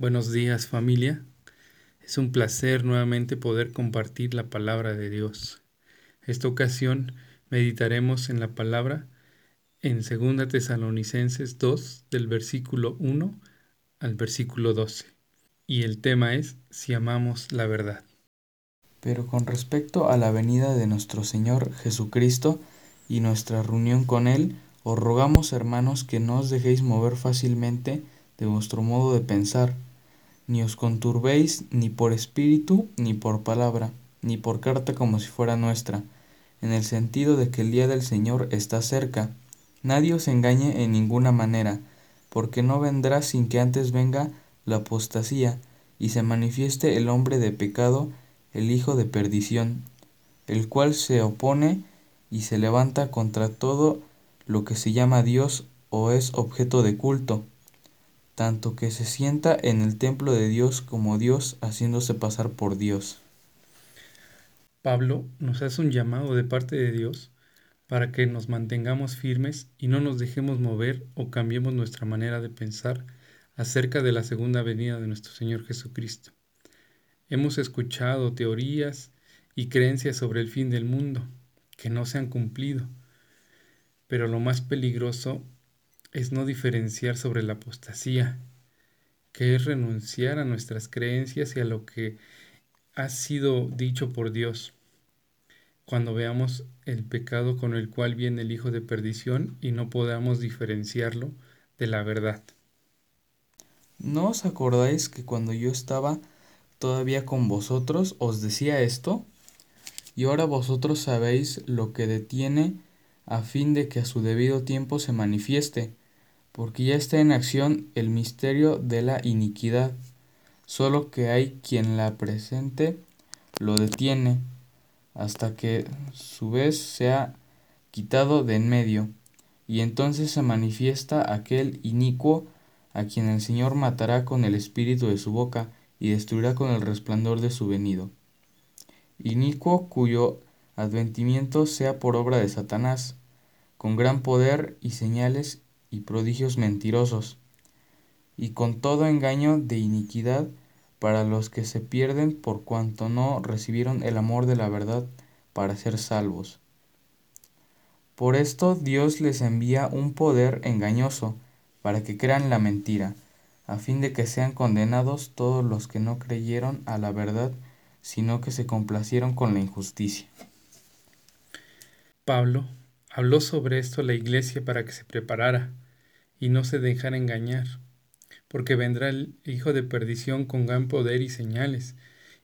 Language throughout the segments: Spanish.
Buenos días familia. Es un placer nuevamente poder compartir la palabra de Dios. Esta ocasión meditaremos en la palabra en 2 Tesalonicenses 2 del versículo 1 al versículo 12. Y el tema es si amamos la verdad. Pero con respecto a la venida de nuestro Señor Jesucristo y nuestra reunión con Él, os rogamos, hermanos, que no os dejéis mover fácilmente de vuestro modo de pensar, ni os conturbéis ni por espíritu, ni por palabra, ni por carta como si fuera nuestra, en el sentido de que el día del Señor está cerca. Nadie os engañe en ninguna manera, porque no vendrá sin que antes venga la apostasía, y se manifieste el hombre de pecado, el hijo de perdición, el cual se opone y se levanta contra todo lo que se llama Dios o es objeto de culto, tanto que se sienta en el templo de Dios como Dios haciéndose pasar por Dios. Pablo nos hace un llamado de parte de Dios para que nos mantengamos firmes y no nos dejemos mover o cambiemos nuestra manera de pensar acerca de la segunda venida de nuestro Señor Jesucristo. Hemos escuchado teorías y creencias sobre el fin del mundo que no se han cumplido pero lo más peligroso es no diferenciar sobre la apostasía, que es renunciar a nuestras creencias y a lo que ha sido dicho por Dios. Cuando veamos el pecado con el cual viene el Hijo de perdición y no podamos diferenciarlo de la verdad. ¿No os acordáis que cuando yo estaba todavía con vosotros os decía esto? Y ahora vosotros sabéis lo que detiene a fin de que a su debido tiempo se manifieste, porque ya está en acción el misterio de la iniquidad, solo que hay quien la presente lo detiene, hasta que su vez sea quitado de en medio, y entonces se manifiesta aquel inicuo a quien el Señor matará con el espíritu de su boca y destruirá con el resplandor de su venido. Inicuo cuyo adventimiento sea por obra de Satanás, con gran poder y señales y prodigios mentirosos, y con todo engaño de iniquidad para los que se pierden por cuanto no recibieron el amor de la verdad para ser salvos. Por esto Dios les envía un poder engañoso para que crean la mentira, a fin de que sean condenados todos los que no creyeron a la verdad, sino que se complacieron con la injusticia. Pablo Habló sobre esto la iglesia para que se preparara y no se dejara engañar, porque vendrá el Hijo de perdición con gran poder y señales,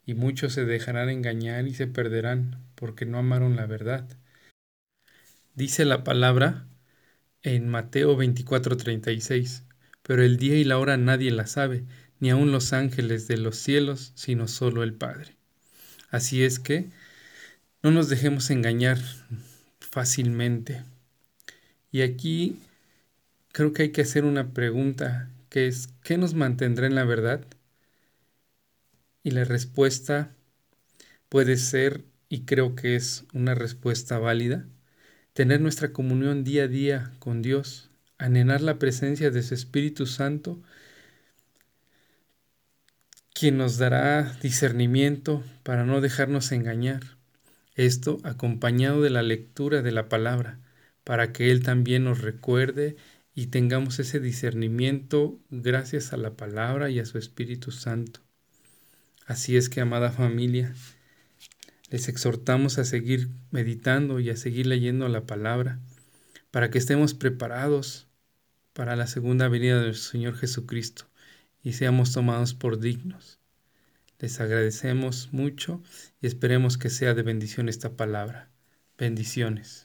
y muchos se dejarán engañar y se perderán, porque no amaron la verdad. Dice la palabra en Mateo 24:36, pero el día y la hora nadie la sabe, ni aun los ángeles de los cielos, sino solo el Padre. Así es que no nos dejemos engañar, fácilmente. Y aquí creo que hay que hacer una pregunta, que es, ¿qué nos mantendrá en la verdad? Y la respuesta puede ser, y creo que es una respuesta válida, tener nuestra comunión día a día con Dios, anenar la presencia de su Espíritu Santo, quien nos dará discernimiento para no dejarnos engañar esto acompañado de la lectura de la palabra, para que Él también nos recuerde y tengamos ese discernimiento gracias a la palabra y a su Espíritu Santo. Así es que, amada familia, les exhortamos a seguir meditando y a seguir leyendo la palabra, para que estemos preparados para la segunda venida del Señor Jesucristo y seamos tomados por dignos. Les agradecemos mucho y esperemos que sea de bendición esta palabra. Bendiciones.